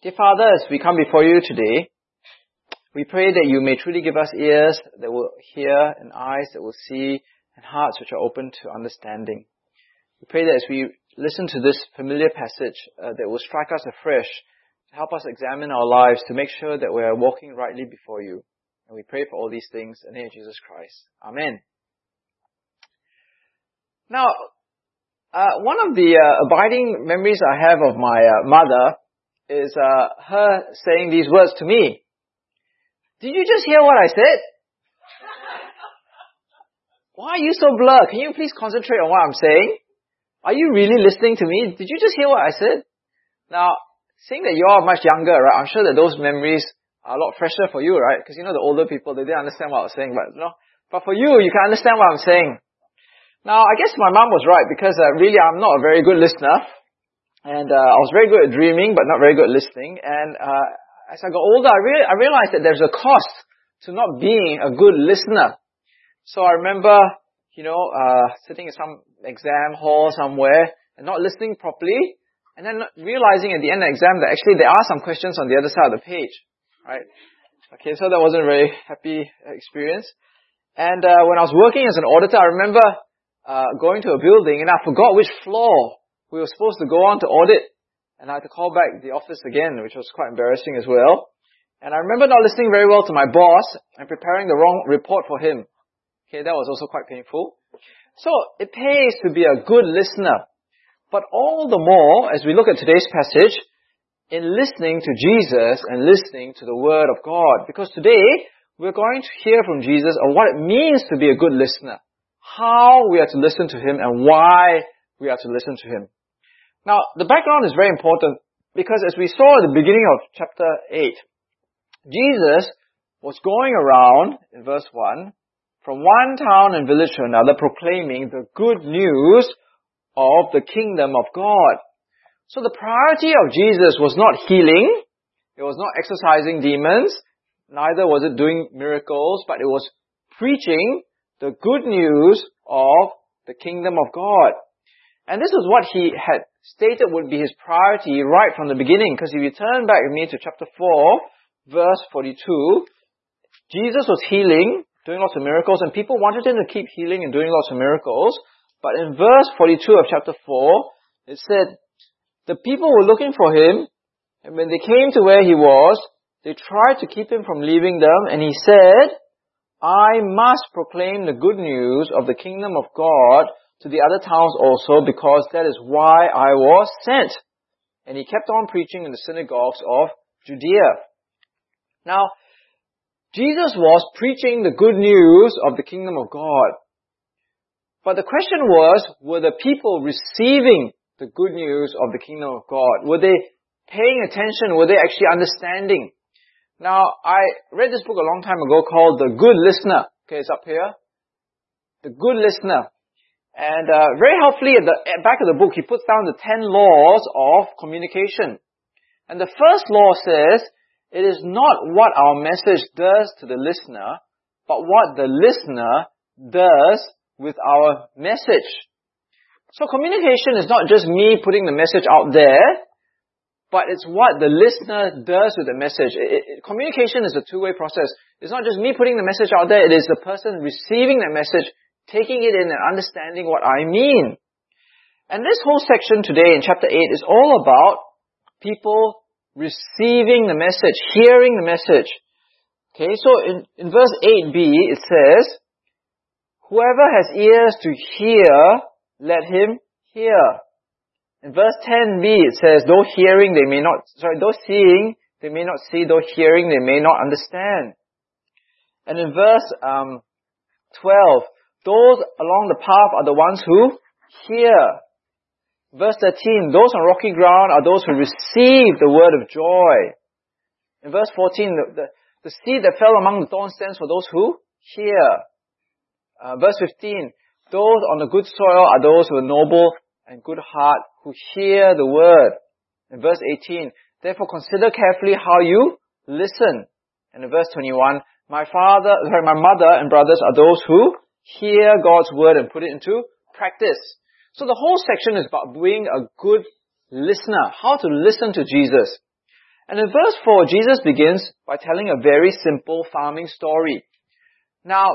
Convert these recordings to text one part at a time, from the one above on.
Dear Father, as we come before you today, we pray that you may truly give us ears that will hear and eyes that will see and hearts which are open to understanding. We pray that as we listen to this familiar passage, uh, that will strike us afresh, to help us examine our lives, to make sure that we are walking rightly before you. And we pray for all these things in the name of Jesus Christ. Amen. Now, uh, one of the uh, abiding memories I have of my uh, mother is uh, her saying these words to me. Did you just hear what I said? Why are you so blurred? Can you please concentrate on what I'm saying? Are you really listening to me? Did you just hear what I said? Now, seeing that you're much younger, right, I'm sure that those memories are a lot fresher for you, right? Because you know the older people, they didn't understand what I was saying, but you know, but for you, you can understand what I'm saying. Now, I guess my mom was right because uh, really I'm not a very good listener. And uh, I was very good at dreaming, but not very good at listening. And uh, as I got older, I, re- I realized that there's a cost to not being a good listener. So I remember, you know, uh, sitting in some exam hall somewhere and not listening properly, and then realizing at the end of the exam that actually there are some questions on the other side of the page, right? Okay, so that wasn't a very happy experience. And uh, when I was working as an auditor, I remember uh, going to a building and I forgot which floor we were supposed to go on to audit, and I had to call back the office again, which was quite embarrassing as well. And I remember not listening very well to my boss and preparing the wrong report for him. Okay, that was also quite painful. So it pays to be a good listener. But all the more, as we look at today's passage, in listening to Jesus and listening to the Word of God. Because today, we're going to hear from Jesus on what it means to be a good listener. How we are to listen to Him and why we are to listen to Him. Now, the background is very important because as we saw at the beginning of chapter 8, Jesus was going around, in verse 1, from one town and village to another proclaiming the good news of the kingdom of God. So the priority of Jesus was not healing, it was not exorcising demons, neither was it doing miracles, but it was preaching the good news of the kingdom of God. And this is what he had stated would be his priority right from the beginning. Because if you turn back with me to chapter 4, verse 42, Jesus was healing, doing lots of miracles, and people wanted him to keep healing and doing lots of miracles. But in verse 42 of chapter 4, it said, the people were looking for him, and when they came to where he was, they tried to keep him from leaving them, and he said, I must proclaim the good news of the kingdom of God to the other towns also because that is why I was sent. And he kept on preaching in the synagogues of Judea. Now, Jesus was preaching the good news of the kingdom of God. But the question was, were the people receiving the good news of the kingdom of God? Were they paying attention? Were they actually understanding? Now, I read this book a long time ago called The Good Listener. Okay, it's up here. The Good Listener. And uh, very helpfully at the at back of the book, he puts down the ten laws of communication. And the first law says, it is not what our message does to the listener, but what the listener does with our message. So communication is not just me putting the message out there, but it's what the listener does with the message. It, it, communication is a two-way process. It's not just me putting the message out there, it is the person receiving the message taking it in and understanding what I mean. And this whole section today in chapter 8 is all about people receiving the message, hearing the message. Okay, so in, in verse 8b it says, Whoever has ears to hear, let him hear. In verse 10b it says, though hearing they may not, sorry, though seeing they may not see, though hearing they may not understand. And in verse um, 12, those along the path are the ones who hear. Verse 13, those on rocky ground are those who receive the word of joy. In verse 14, the, the, the seed that fell among the thorns stands for those who hear. Uh, verse 15, those on the good soil are those with a noble and good heart who hear the word. In verse 18, therefore consider carefully how you listen. And in verse 21, my father, sorry, my mother and brothers are those who hear God's word and put it into practice. So the whole section is about being a good listener, how to listen to Jesus. And in verse 4, Jesus begins by telling a very simple farming story. Now,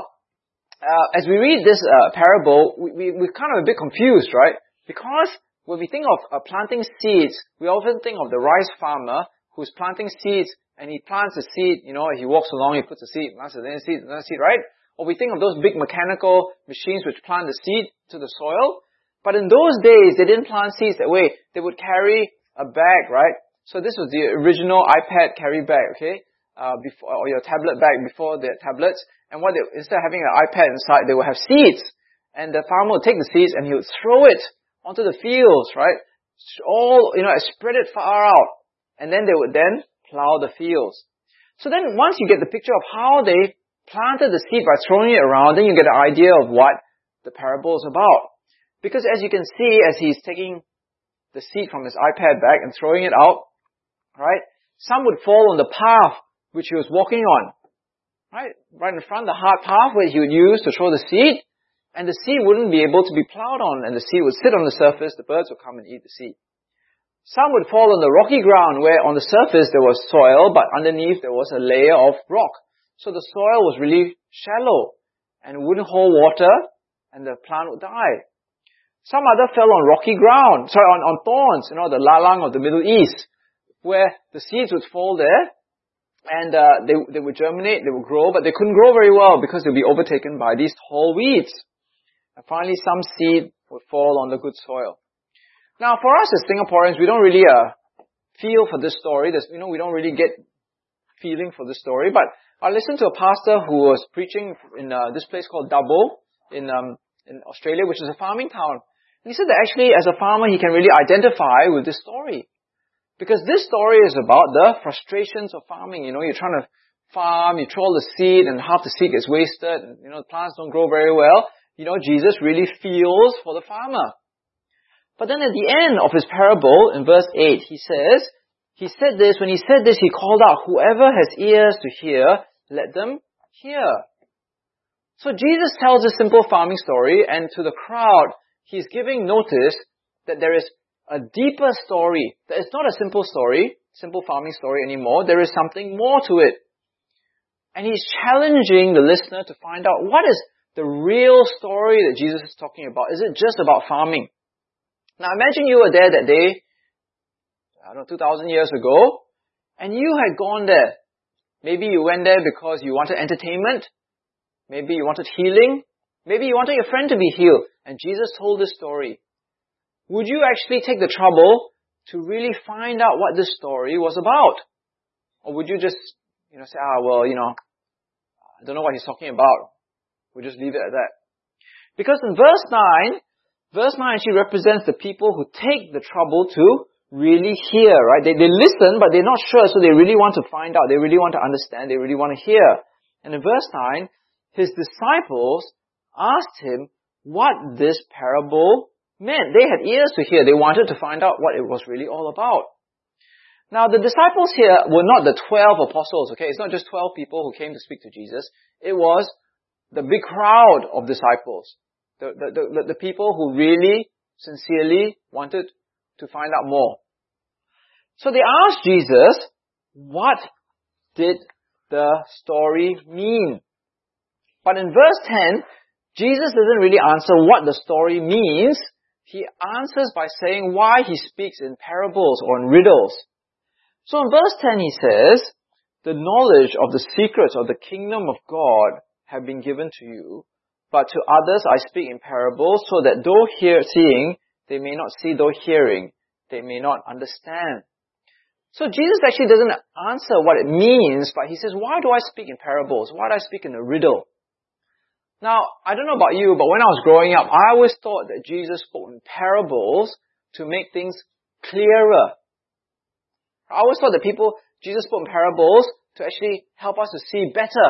uh, as we read this uh, parable, we, we, we're kind of a bit confused, right? Because when we think of uh, planting seeds, we often think of the rice farmer who's planting seeds and he plants a seed, you know, he walks along, he puts a seed, plants another seed, another seed, right? Or we think of those big mechanical machines which plant the seed to the soil. But in those days, they didn't plant seeds that way. They would carry a bag, right? So this was the original iPad carry bag, okay? Uh, before, or your tablet bag before the tablets. And what they, instead of having an iPad inside, they would have seeds. And the farmer would take the seeds and he would throw it onto the fields, right? All, you know, spread it far out. And then they would then plow the fields. So then once you get the picture of how they planted the seed by throwing it around, then you get an idea of what the parable is about. Because as you can see, as he's taking the seed from his iPad back and throwing it out, right, some would fall on the path which he was walking on. Right? Right in front, the hard path where he would use to throw the seed, and the seed wouldn't be able to be plowed on, and the seed would sit on the surface, the birds would come and eat the seed. Some would fall on the rocky ground where on the surface there was soil, but underneath there was a layer of rock. So the soil was really shallow and wouldn't hold water and the plant would die. Some other fell on rocky ground, sorry, on, on thorns, you know, the lalang of the Middle East, where the seeds would fall there and uh, they, they would germinate, they would grow, but they couldn't grow very well because they'd be overtaken by these tall weeds. And finally, some seed would fall on the good soil. Now, for us as Singaporeans, we don't really uh, feel for this story. There's, you know, we don't really get feeling for this story. But I listened to a pastor who was preaching in uh, this place called Dubbo in um, in Australia, which is a farming town. He said that actually, as a farmer, he can really identify with this story because this story is about the frustrations of farming. You know, you're trying to farm, you throw the seed, and half the seed gets wasted. And, you know, the plants don't grow very well. You know, Jesus really feels for the farmer. But then at the end of his parable, in verse 8, he says, he said this, when he said this, he called out, whoever has ears to hear, let them hear. So Jesus tells a simple farming story, and to the crowd, he's giving notice that there is a deeper story. That it's not a simple story, simple farming story anymore. There is something more to it. And he's challenging the listener to find out what is the real story that Jesus is talking about. Is it just about farming? Now imagine you were there that day, I don't know, 2,000 years ago, and you had gone there. Maybe you went there because you wanted entertainment. Maybe you wanted healing. Maybe you wanted your friend to be healed. And Jesus told this story. Would you actually take the trouble to really find out what this story was about? Or would you just, you know, say, ah, well, you know, I don't know what he's talking about. We'll just leave it at that. Because in verse 9, Verse 9 actually represents the people who take the trouble to really hear, right? They, they listen, but they're not sure, so they really want to find out. They really want to understand. They really want to hear. And in verse 9, his disciples asked him what this parable meant. They had ears to hear. They wanted to find out what it was really all about. Now, the disciples here were not the 12 apostles, okay? It's not just 12 people who came to speak to Jesus. It was the big crowd of disciples. The, the, the, the people who really, sincerely wanted to find out more. So they asked Jesus, what did the story mean? But in verse 10, Jesus doesn't really answer what the story means. He answers by saying why he speaks in parables or in riddles. So in verse 10 he says, the knowledge of the secrets of the kingdom of God have been given to you, but to others I speak in parables, so that though hear, seeing, they may not see, though hearing, they may not understand. So Jesus actually doesn't answer what it means, but he says, why do I speak in parables? Why do I speak in a riddle? Now, I don't know about you, but when I was growing up, I always thought that Jesus spoke in parables to make things clearer. I always thought that people, Jesus spoke in parables to actually help us to see better.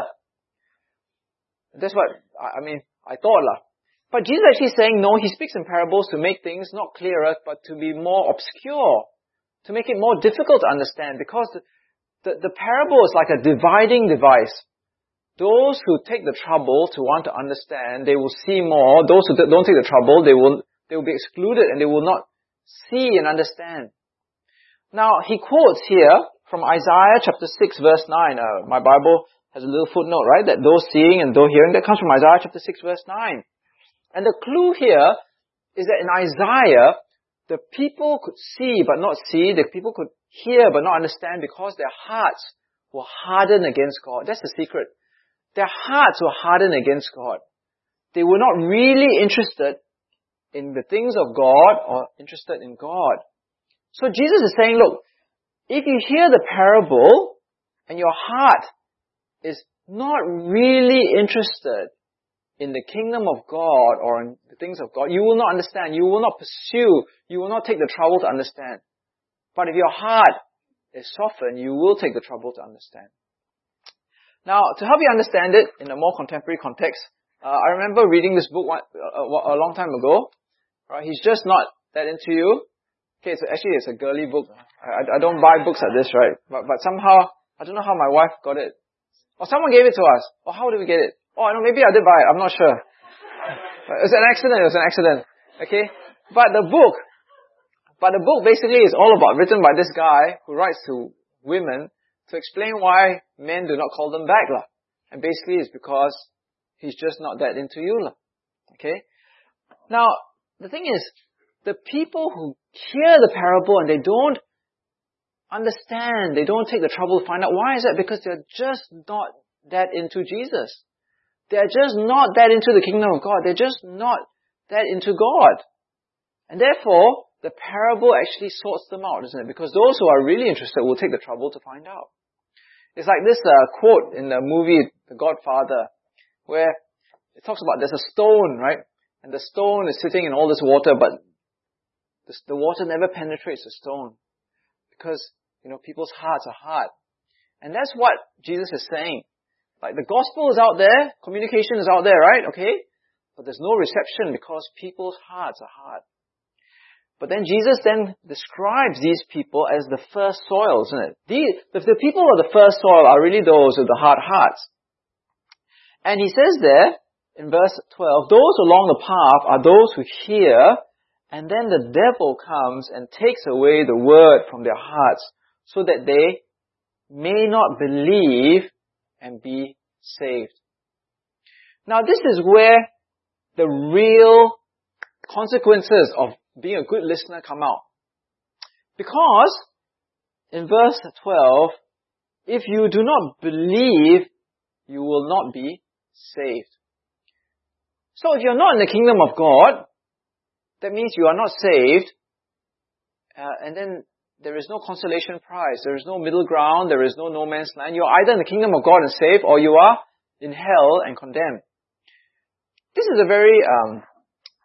That's what, I mean, I thought lah. But Jesus actually saying no, he speaks in parables to make things not clearer, but to be more obscure, to make it more difficult to understand, because the, the, the parable is like a dividing device. Those who take the trouble to want to understand, they will see more. Those who don't take the trouble, they will, they will be excluded and they will not see and understand. Now, he quotes here from Isaiah chapter 6 verse 9. Uh, my Bible has a little footnote, right? That those seeing and those hearing, that comes from Isaiah chapter 6 verse 9. And the clue here is that in Isaiah, the people could see but not see, the people could hear but not understand because their hearts were hardened against God. That's the secret. Their hearts were hardened against God. They were not really interested in the things of God or interested in God. So Jesus is saying, look, if you hear the parable and your heart is not really interested in the kingdom of God or in the things of God, you will not understand. You will not pursue. You will not take the trouble to understand. But if your heart is softened, you will take the trouble to understand. Now, to help you understand it in a more contemporary context, uh, I remember reading this book one, uh, a long time ago. Right, he's just not that into you. Okay, so actually it's a girly book. I, I don't buy books like this, right? But but somehow I don't know how my wife got it, or someone gave it to us. Or how did we get it? Oh, know, maybe I did buy it. I'm not sure. It was an accident. It was an accident. Okay? But the book, but the book basically is all about, written by this guy who writes to women to explain why men do not call them back. La. And basically it's because he's just not that into you. La. Okay? Now, the thing is, the people who hear the parable and they don't understand, they don't take the trouble to find out why is that? Because they're just not that into Jesus. They're just not that into the kingdom of God. They're just not that into God. And therefore, the parable actually sorts them out, isn't it? Because those who are really interested will take the trouble to find out. It's like this uh, quote in the movie The Godfather, where it talks about there's a stone, right? And the stone is sitting in all this water, but the, the water never penetrates the stone. Because, you know, people's hearts are hard. And that's what Jesus is saying. Like the gospel is out there, communication is out there, right? Okay? But there's no reception because people's hearts are hard. But then Jesus then describes these people as the first soil, isn't it? The, the people of the first soil are really those with the hard hearts. And he says there, in verse 12, those along the path are those who hear, and then the devil comes and takes away the word from their hearts, so that they may not believe and be saved. Now this is where the real consequences of being a good listener come out. Because in verse 12, if you do not believe, you will not be saved. So if you're not in the kingdom of God, that means you are not saved, uh, and then there is no consolation prize. There is no middle ground. There is no no man's land. You're either in the kingdom of God and saved, or you are in hell and condemned. This is a very um,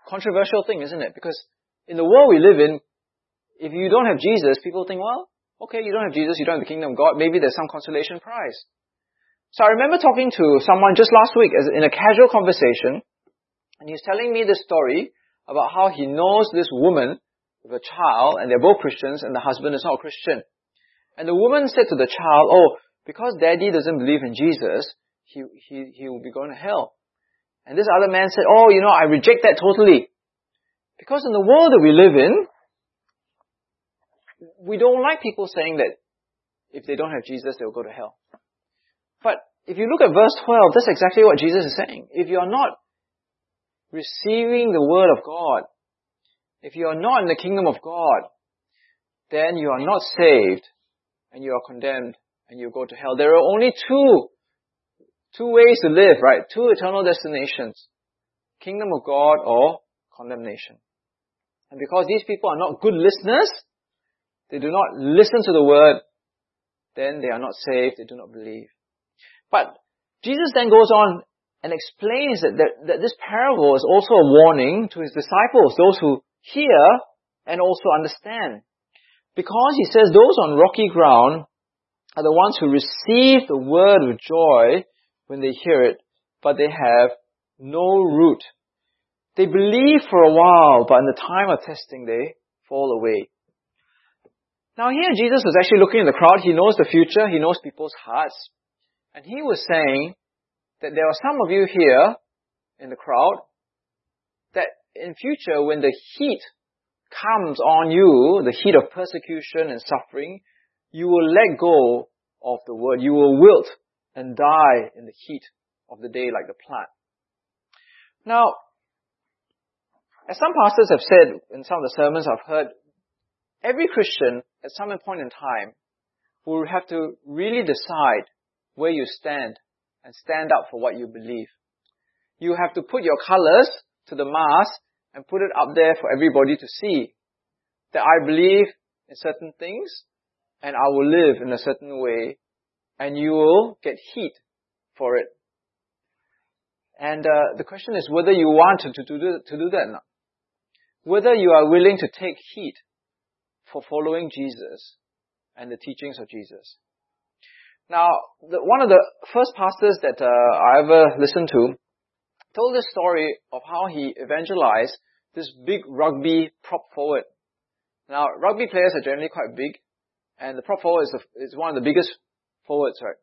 controversial thing, isn't it? Because in the world we live in, if you don't have Jesus, people think, well, okay, you don't have Jesus, you don't have the kingdom of God, maybe there's some consolation prize. So I remember talking to someone just last week in a casual conversation, and he's telling me this story about how he knows this woman with a child, and they're both Christians, and the husband is not a Christian. And the woman said to the child, oh, because daddy doesn't believe in Jesus, he, he, he will be going to hell. And this other man said, oh, you know, I reject that totally. Because in the world that we live in, we don't like people saying that if they don't have Jesus, they'll go to hell. But if you look at verse 12, that's exactly what Jesus is saying. If you are not receiving the word of God, if you are not in the kingdom of God, then you are not saved and you are condemned and you go to hell. There are only two, two ways to live, right? Two eternal destinations. Kingdom of God or condemnation. And because these people are not good listeners, they do not listen to the word, then they are not saved, they do not believe. But Jesus then goes on and explains that, that, that this parable is also a warning to his disciples, those who hear and also understand. Because he says those on rocky ground are the ones who receive the word with joy when they hear it, but they have no root. They believe for a while, but in the time of testing they fall away. Now here Jesus was actually looking at the crowd. He knows the future. He knows people's hearts. And he was saying that there are some of you here in the crowd that in future when the heat comes on you, the heat of persecution and suffering, you will let go of the word. You will wilt and die in the heat of the day like the plant. Now, as some pastors have said in some of the sermons I've heard, every Christian at some point in time will have to really decide where you stand and stand up for what you believe. You have to put your colors to the mass and put it up there for everybody to see that I believe in certain things and I will live in a certain way and you will get heat for it. And uh, the question is whether you want to, to, do, to do that now. Whether you are willing to take heat for following Jesus and the teachings of Jesus. Now, the, one of the first pastors that uh, I ever listened to told the story of how he evangelized this big rugby prop forward. Now, rugby players are generally quite big, and the prop forward is, the, is one of the biggest forwards, right?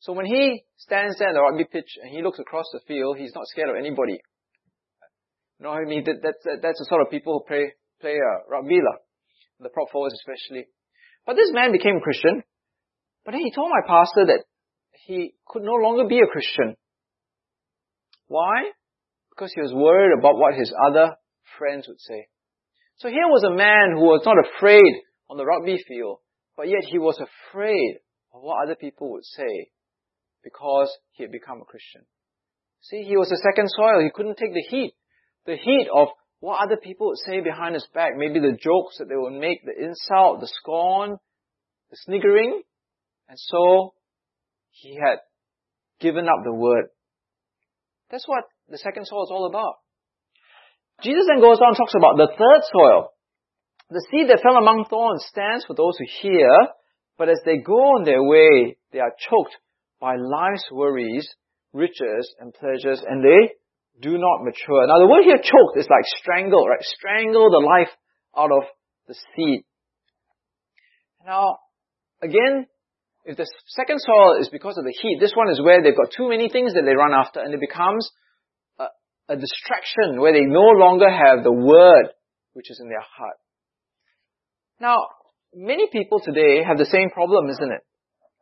So when he stands there on the rugby pitch and he looks across the field, he's not scared of anybody. You know what I mean? That, that's, that's the sort of people who play, play uh, rugby, lah. the prop forwards especially. But this man became a Christian, but then he told my pastor that he could no longer be a Christian. Why? Because he was worried about what his other friends would say. So here was a man who was not afraid on the rugby field, but yet he was afraid of what other people would say because he had become a Christian. See, he was a second soil. He couldn't take the heat. The heat of what other people would say behind his back. Maybe the jokes that they would make, the insult, the scorn, the sniggering. And so, he had given up the word. That's what the second soil is all about. Jesus then goes on and talks about the third soil. The seed that fell among thorns stands for those who hear, but as they go on their way, they are choked by life's worries, riches, and pleasures, and they do not mature. Now the word here choked is like strangle, right? Strangle the life out of the seed. Now, again, if the second soil is because of the heat, this one is where they've got too many things that they run after and it becomes a, a distraction where they no longer have the word which is in their heart. Now, many people today have the same problem, isn't it?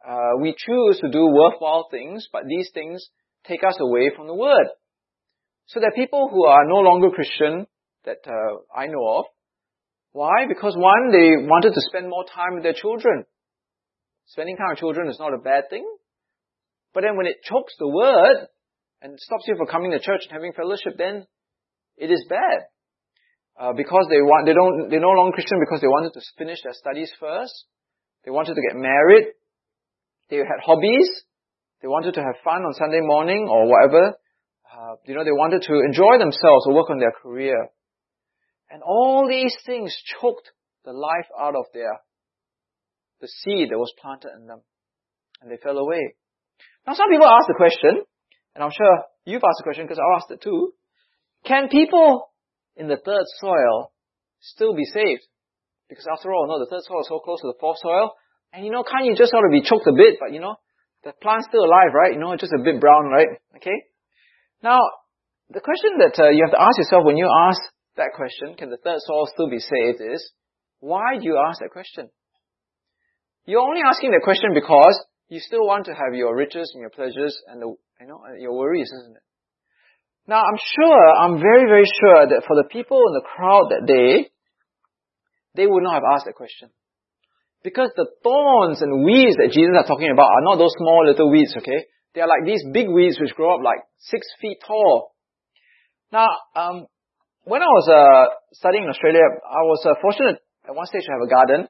Uh, we choose to do worthwhile things, but these things take us away from the Word. So there are people who are no longer Christian that uh, I know of. Why? Because one, they wanted to spend more time with their children. Spending time with children is not a bad thing. But then when it chokes the Word and stops you from coming to church and having fellowship, then it is bad. Uh, because they want, they don't, they're no longer Christian because they wanted to finish their studies first. They wanted to get married. They had hobbies. They wanted to have fun on Sunday morning or whatever. Uh, you know, they wanted to enjoy themselves or work on their career. And all these things choked the life out of their, the seed that was planted in them. And they fell away. Now some people ask the question, and I'm sure you've asked the question because I asked it too. Can people in the third soil still be saved? Because after all, no, the third soil is so close to the fourth soil. And you know, can't you just sort of be choked a bit, but you know, the plant's still alive, right? You know, just a bit brown, right? Okay? Now, the question that uh, you have to ask yourself when you ask that question, can the third soil still be saved, is, why do you ask that question? You're only asking that question because you still want to have your riches and your pleasures and the, you know, your worries, isn't it? Now, I'm sure, I'm very, very sure that for the people in the crowd that day, they would not have asked that question. Because the thorns and weeds that Jesus is talking about are not those small little weeds, okay? They are like these big weeds which grow up like six feet tall. Now, um, when I was uh, studying in Australia, I was uh, fortunate at one stage to have a garden.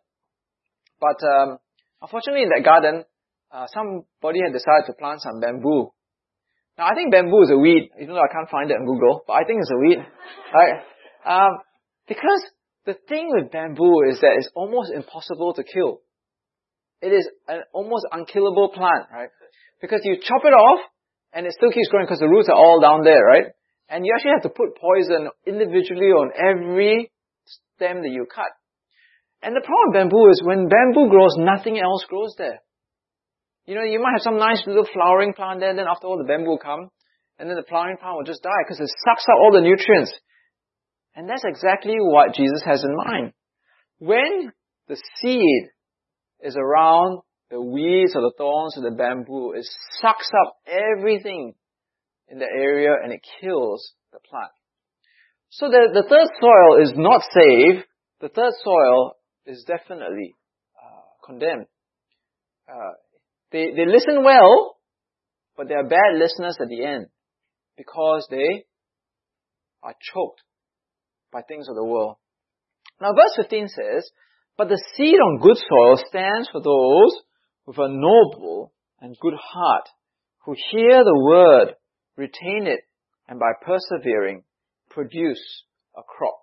But um, unfortunately in that garden, uh, somebody had decided to plant some bamboo. Now I think bamboo is a weed, even though I can't find it on Google, but I think it's a weed. Right? Um, because the thing with bamboo is that it's almost impossible to kill. It is an almost unkillable plant, right? Because you chop it off and it still keeps growing because the roots are all down there, right? And you actually have to put poison individually on every stem that you cut. And the problem with bamboo is when bamboo grows, nothing else grows there. You know, you might have some nice little flowering plant there, and then after all the bamboo will come, and then the flowering plant will just die because it sucks up all the nutrients. And that's exactly what Jesus has in mind. When the seed is around the weeds or the thorns or the bamboo. It sucks up everything in the area and it kills the plant. So the, the third soil is not saved. The third soil is definitely uh, condemned. Uh, they, they listen well, but they are bad listeners at the end because they are choked by things of the world. Now verse 15 says, But the seed on good soil stands for those with a noble and good heart, who hear the word, retain it, and by persevering, produce a crop.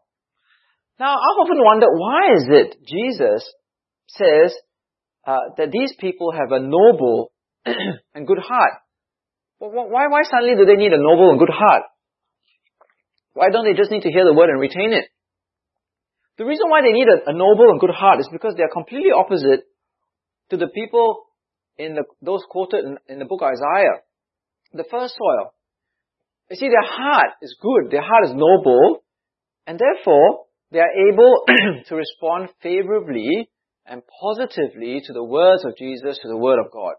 Now, I've often wondered why is it Jesus says uh, that these people have a noble and good heart. Why, why suddenly do they need a noble and good heart? Why don't they just need to hear the word and retain it? The reason why they need a, a noble and good heart is because they are completely opposite to the people in the, those quoted in, in the book of Isaiah. The first soil. You see, their heart is good, their heart is noble, and therefore they are able to respond favorably and positively to the words of Jesus, to the Word of God.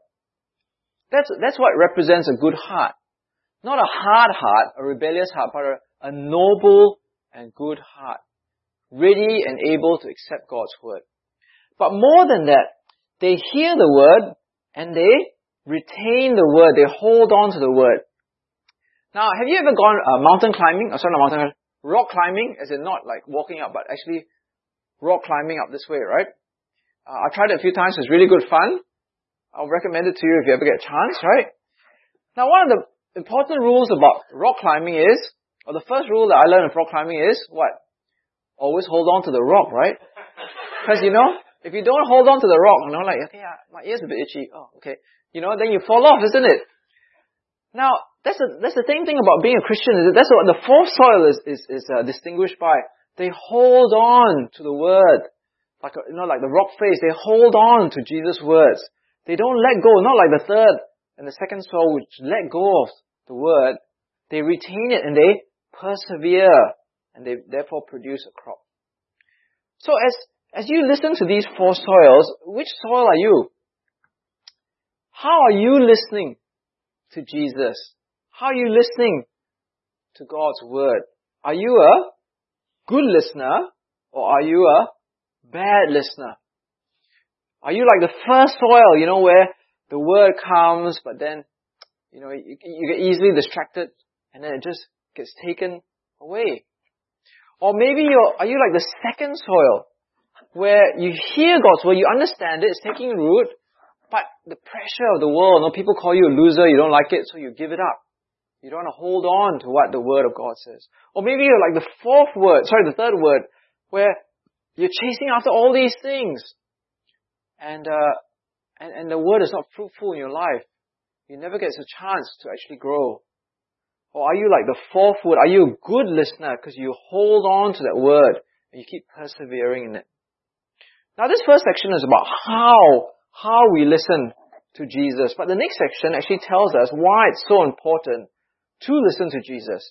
That's, that's what represents a good heart. Not a hard heart, a rebellious heart, but a, a noble and good heart. Ready and able to accept God's Word. But more than that, they hear the Word and they retain the Word. They hold on to the Word. Now, have you ever gone uh, mountain climbing? Oh, sorry, not mountain rock climbing, as in not like walking up, but actually rock climbing up this way, right? Uh, I've tried it a few times. It's really good fun. I'll recommend it to you if you ever get a chance, right? Now, one of the important rules about rock climbing is, or the first rule that I learned of rock climbing is, what? Always hold on to the rock, right? Because, you know, if you don't hold on to the rock, you know, like, okay, my ear's a bit itchy. Oh, okay. You know, then you fall off, isn't it? Now, that's the, that's the same thing about being a Christian. That's what the fourth soil is, is, is uh, distinguished by. They hold on to the word like a, you know, like the rock face, they hold on to Jesus' words. They don't let go, not like the third and the second soul which let go of the word. They retain it and they persevere and they therefore produce a crop. So as, as you listen to these four soils, which soil are you? How are you listening to Jesus? How are you listening to God's word? Are you a good listener or are you a bad listener? Are you like the first soil, you know, where the word comes, but then, you know, you, you get easily distracted and then it just gets taken away? Or maybe you're, are you like the second soil, where you hear God's word, you understand it, it's taking root, but the pressure of the world, you know, people call you a loser, you don't like it, so you give it up. You don't want to hold on to what the word of God says. Or maybe you're like the fourth word, sorry, the third word, where you're chasing after all these things. And, uh, and, and the word is not fruitful in your life. You never get a chance to actually grow. Or are you like the fourth word? Are you a good listener because you hold on to that word and you keep persevering in it? Now this first section is about how, how we listen to Jesus. But the next section actually tells us why it's so important to listen to Jesus.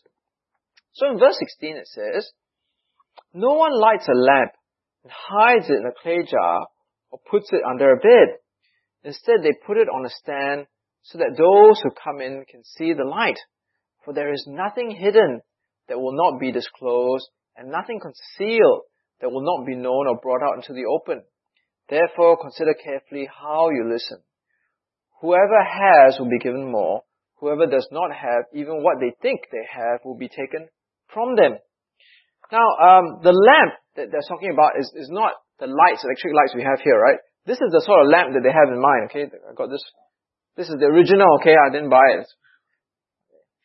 So in verse 16 it says, No one lights a lamp and hides it in a clay jar or puts it under a bed. Instead, they put it on a stand so that those who come in can see the light. For there is nothing hidden that will not be disclosed and nothing concealed that will not be known or brought out into the open. Therefore, consider carefully how you listen. Whoever has will be given more. Whoever does not have, even what they think they have will be taken from them. Now, um, the lamp that they're talking about is, is not the lights, electric lights we have here, right? This is the sort of lamp that they have in mind, okay? I got this. This is the original, okay? I didn't buy it.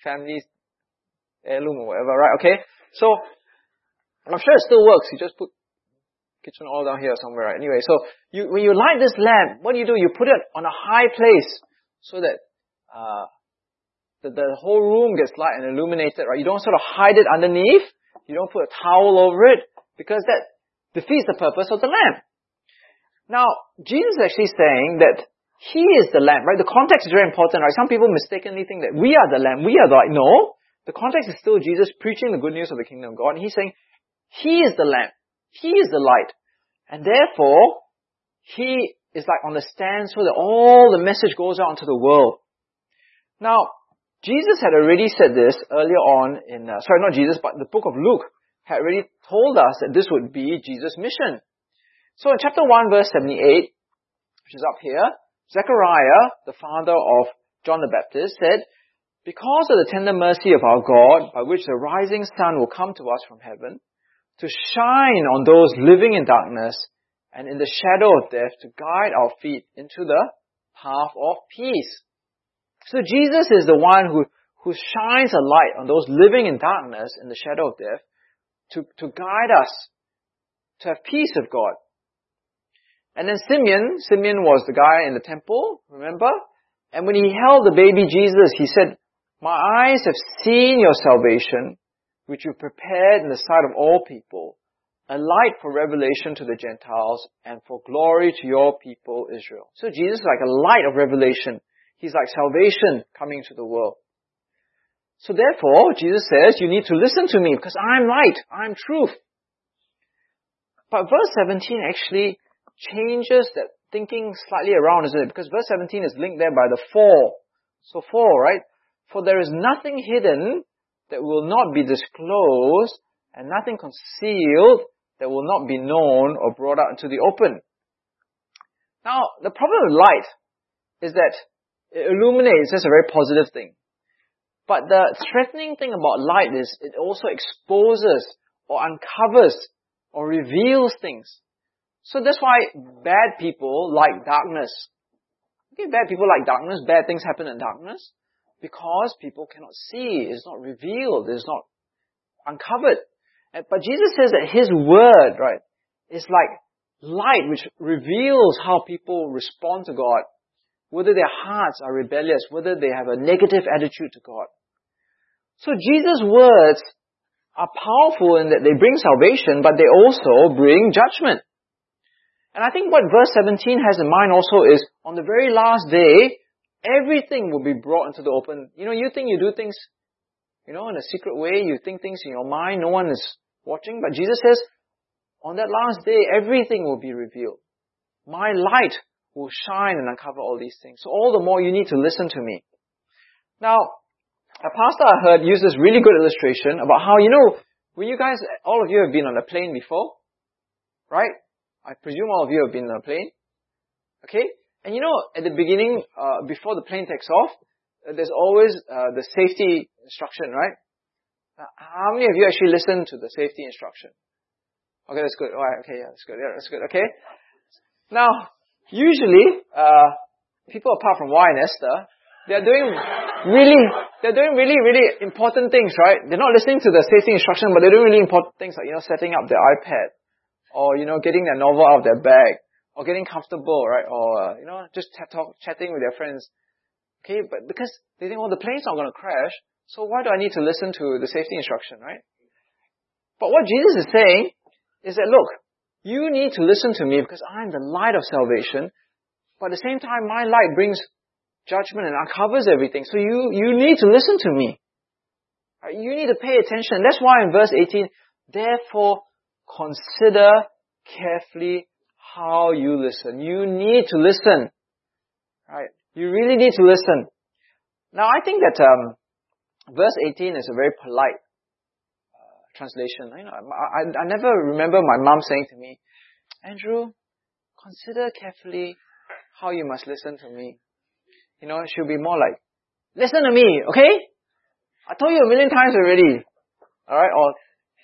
Family heirloom or whatever, right? Okay? So, I'm sure it still works. You just put kitchen all down here somewhere, right? Anyway, so you, when you light this lamp, what do you do? You put it on a high place so that, uh, the, the whole room gets light and illuminated, right? You don't sort of hide it underneath. You don't put a towel over it because that defeats the purpose of the lamp. Now, Jesus is actually saying that He is the lamp, right? The context is very important, right? Some people mistakenly think that we are the lamp, we are the light. No, the context is still Jesus preaching the good news of the kingdom of God. And He's saying, He is the lamp, He is the light. And therefore, He is like on the stand so that all the message goes out into the world. Now, Jesus had already said this earlier on in, uh, sorry, not Jesus, but the book of Luke had already told us that this would be Jesus' mission. So in chapter 1 verse 78, which is up here, Zechariah, the father of John the Baptist, said, Because of the tender mercy of our God, by which the rising sun will come to us from heaven, to shine on those living in darkness and in the shadow of death, to guide our feet into the path of peace. So Jesus is the one who, who shines a light on those living in darkness in the shadow of death to, to guide us to have peace with God. And then Simeon, Simeon was the guy in the temple, remember? And when he held the baby Jesus, he said, My eyes have seen your salvation, which you prepared in the sight of all people, a light for revelation to the Gentiles and for glory to your people Israel. So Jesus is like a light of revelation. He's like salvation coming to the world. So therefore, Jesus says, you need to listen to me because I'm light, I'm truth. But verse 17 actually changes that thinking slightly around, isn't it? Because verse 17 is linked there by the for. So for, right? For there is nothing hidden that will not be disclosed and nothing concealed that will not be known or brought out into the open. Now, the problem with light is that it illuminates, that's a very positive thing. But the threatening thing about light is it also exposes or uncovers or reveals things. So that's why bad people like darkness. Okay, bad people like darkness, bad things happen in darkness because people cannot see, it's not revealed, it's not uncovered. But Jesus says that His word, right, is like light which reveals how people respond to God. Whether their hearts are rebellious, whether they have a negative attitude to God. So Jesus' words are powerful in that they bring salvation, but they also bring judgment. And I think what verse 17 has in mind also is, on the very last day, everything will be brought into the open. You know, you think you do things, you know, in a secret way, you think things in your mind, no one is watching, but Jesus says, on that last day, everything will be revealed. My light will shine and uncover all these things. So all the more you need to listen to me. Now, a pastor I heard used this really good illustration about how, you know, when you guys, all of you have been on a plane before, right? I presume all of you have been on a plane. Okay? And you know, at the beginning, uh, before the plane takes off, uh, there's always uh, the safety instruction, right? Uh, how many of you actually listen to the safety instruction? Okay, that's good. Alright, okay, yeah, that's good. Yeah, that's good. Okay. Now, usually, uh, people apart from Y and Esther, they're doing really, they're doing really, really important things, right? They're not listening to the safety instruction, but they're doing really important things like, you know, setting up their iPad, or, you know, getting their novel out of their bag, or getting comfortable, right? Or, uh, you know, just talk, chatting with their friends. Okay, but because they think, well, the plane's not going to crash, so why do I need to listen to the safety instruction, right? But what Jesus is saying is that, look, you need to listen to me because I'm the light of salvation, but at the same time, my light brings judgment and uncovers everything. So you, you need to listen to me. You need to pay attention. That's why in verse 18, therefore consider carefully how you listen. You need to listen. Right? You really need to listen. Now I think that um, verse 18 is a very polite uh, translation. You know, I, I, I never remember my mom saying to me, Andrew, consider carefully how you must listen to me. You know, she'll be more like, listen to me, okay? I told you a million times already. Alright? Or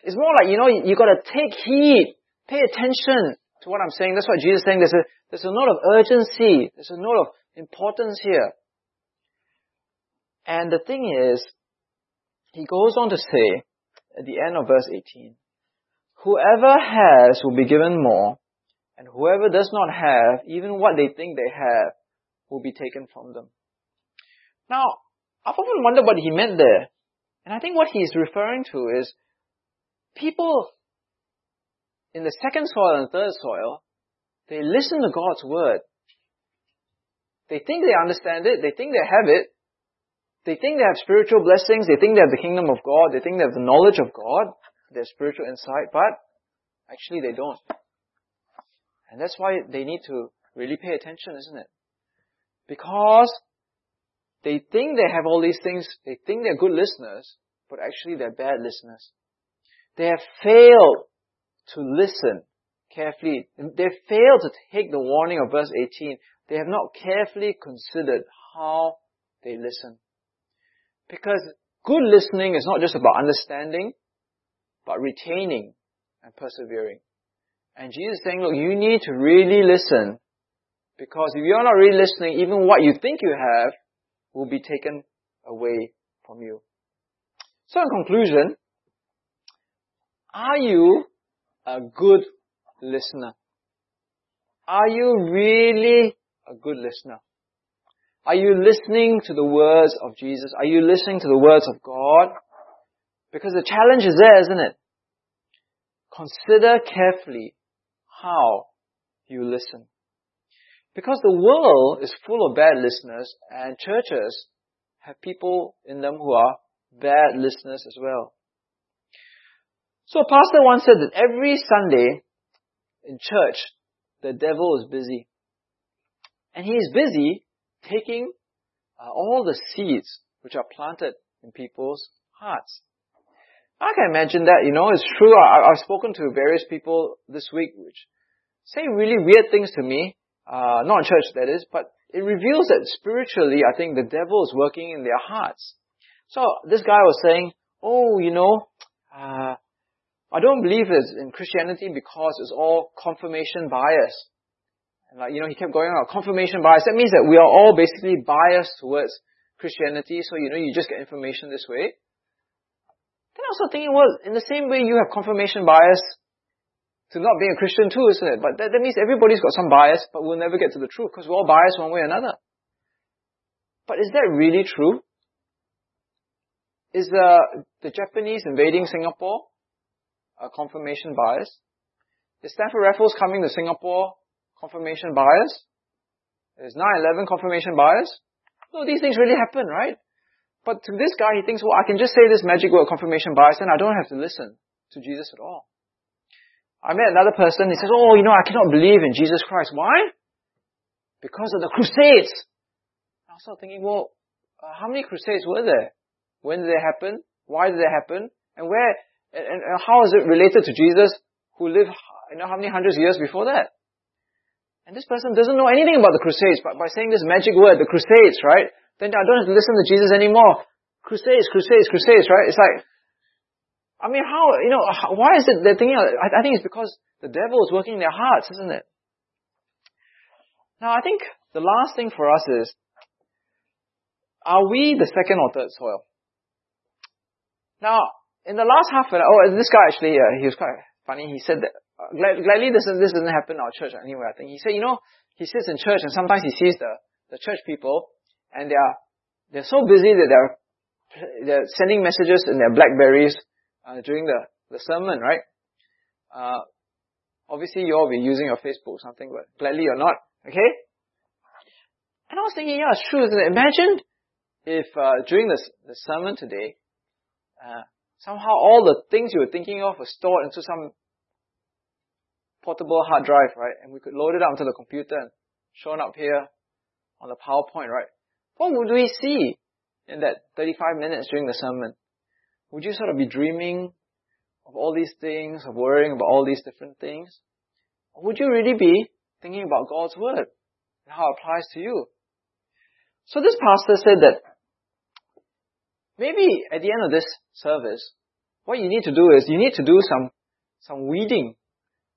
it's more like, you know, you gotta take heed, pay attention to what I'm saying. That's what Jesus is saying. There's a, there's a note of urgency. There's a note of importance here. And the thing is, he goes on to say, at the end of verse 18, Whoever has will be given more, and whoever does not have, even what they think they have, will be taken from them. Now, I've often wondered what he meant there. And I think what he's referring to is people in the second soil and third soil, they listen to God's word. They think they understand it, they think they have it, they think they have spiritual blessings, they think they have the kingdom of God, they think they have the knowledge of God, their spiritual insight, but actually they don't. And that's why they need to really pay attention, isn't it? Because they think they have all these things, they think they're good listeners, but actually they're bad listeners. They have failed to listen carefully. They failed to take the warning of verse 18. They have not carefully considered how they listen. Because good listening is not just about understanding, but retaining and persevering. And Jesus is saying, look, you need to really listen. Because if you're not really listening, even what you think you have will be taken away from you. So in conclusion, are you a good listener? Are you really a good listener? Are you listening to the words of Jesus? Are you listening to the words of God? Because the challenge is there, isn't it? Consider carefully how you listen. Because the world is full of bad listeners and churches have people in them who are bad listeners as well. So a pastor once said that every Sunday in church, the devil is busy. And he is busy taking uh, all the seeds which are planted in people's hearts. I can imagine that, you know, it's true. I, have spoken to various people this week which say really weird things to me, uh, not in church that is, but it reveals that spiritually, I think the devil is working in their hearts. So this guy was saying, oh, you know, uh, I don't believe it's in Christianity because it's all confirmation bias. Like, you know, he kept going on, confirmation bias. That means that we are all basically biased towards Christianity, so you know, you just get information this way. Then I also thinking, well, in the same way you have confirmation bias to not being a Christian too, isn't it? But that, that means everybody's got some bias, but we'll never get to the truth because we're all biased one way or another. But is that really true? Is the, the Japanese invading Singapore a confirmation bias? Is Stamford Raffles coming to Singapore confirmation bias? Is 9-11 confirmation bias? No, these things really happen, right? But to this guy, he thinks, well, I can just say this magic word confirmation bias and I don't have to listen to Jesus at all. I met another person, he says, oh, you know, I cannot believe in Jesus Christ. Why? Because of the crusades. I was thinking, well, uh, how many crusades were there? When did they happen? Why did they happen? And where, and, how is it related to Jesus who lived, you know, how many hundreds of years before that? And this person doesn't know anything about the crusades, but by saying this magic word, the crusades, right? Then I don't have to listen to Jesus anymore. Crusades, crusades, crusades, right? It's like, I mean, how, you know, why is it they're thinking, I, I think it's because the devil is working in their hearts, isn't it? Now, I think the last thing for us is, are we the second or third soil? Now, in the last half an hour, oh, this guy actually, uh, he was quite funny. He said that, uh, gladly this, this doesn't happen in our church anyway, I think. He said, you know, he sits in church and sometimes he sees the, the church people and they are, they're so busy that they're, they're sending messages in their Blackberries uh, during the, the sermon, right? Uh, obviously you all be using your Facebook or something, but gladly or not, okay? And I was thinking, yeah, it's true, isn't it? Imagine if uh, during the, the sermon today, uh, somehow all the things you were thinking of were stored into some portable hard drive, right? And we could load it up onto the computer and shown up here on the PowerPoint, right? What would we see in that 35 minutes during the sermon? Would you sort of be dreaming of all these things, of worrying about all these different things? Or would you really be thinking about God's Word and how it applies to you? So this pastor said that maybe at the end of this service, what you need to do is you need to do some, some weeding,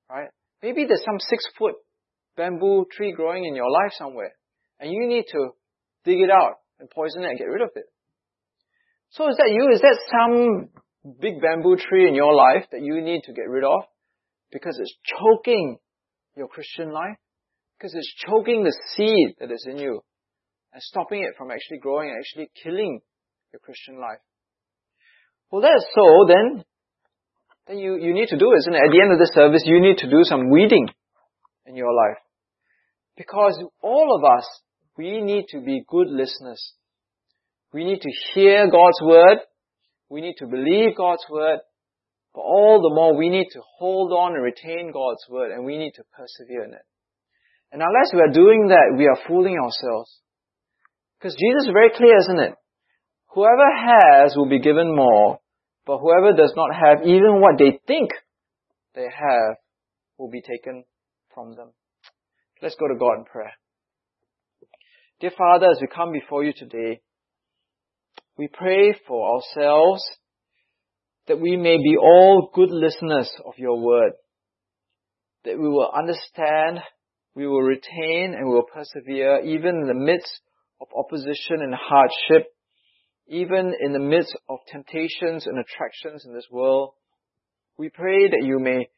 right? Maybe there's some six foot bamboo tree growing in your life somewhere and you need to dig it out and poison it and get rid of it. So is that you? Is that some big bamboo tree in your life that you need to get rid of because it's choking your Christian life? Because it's choking the seed that is in you and stopping it from actually growing and actually killing your Christian life. Well, that's so, then, then you, you need to do isn't it. At the end of the service, you need to do some weeding in your life. Because all of us, we need to be good listeners. We need to hear God's word. We need to believe God's word. But all the more we need to hold on and retain God's word and we need to persevere in it. And unless we are doing that, we are fooling ourselves. Because Jesus is very clear, isn't it? Whoever has will be given more, but whoever does not have even what they think they have will be taken from them. Let's go to God in prayer. Dear Father, as we come before you today, we pray for ourselves that we may be all good listeners of your word, that we will understand, we will retain, and we will persevere even in the midst of opposition and hardship, even in the midst of temptations and attractions in this world. We pray that you may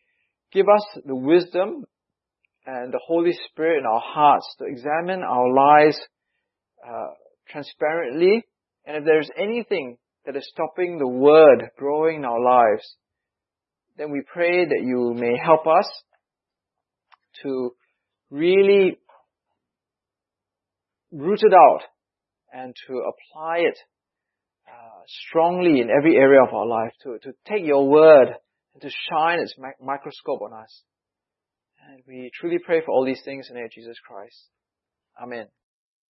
give us the wisdom and the Holy Spirit in our hearts to examine our lives uh, transparently. And if there's anything that is stopping the Word growing in our lives, then we pray that you may help us to really root it out and to apply it strongly in every area of our life, to, to take your Word and to shine its microscope on us. And we truly pray for all these things in the name of Jesus Christ. Amen.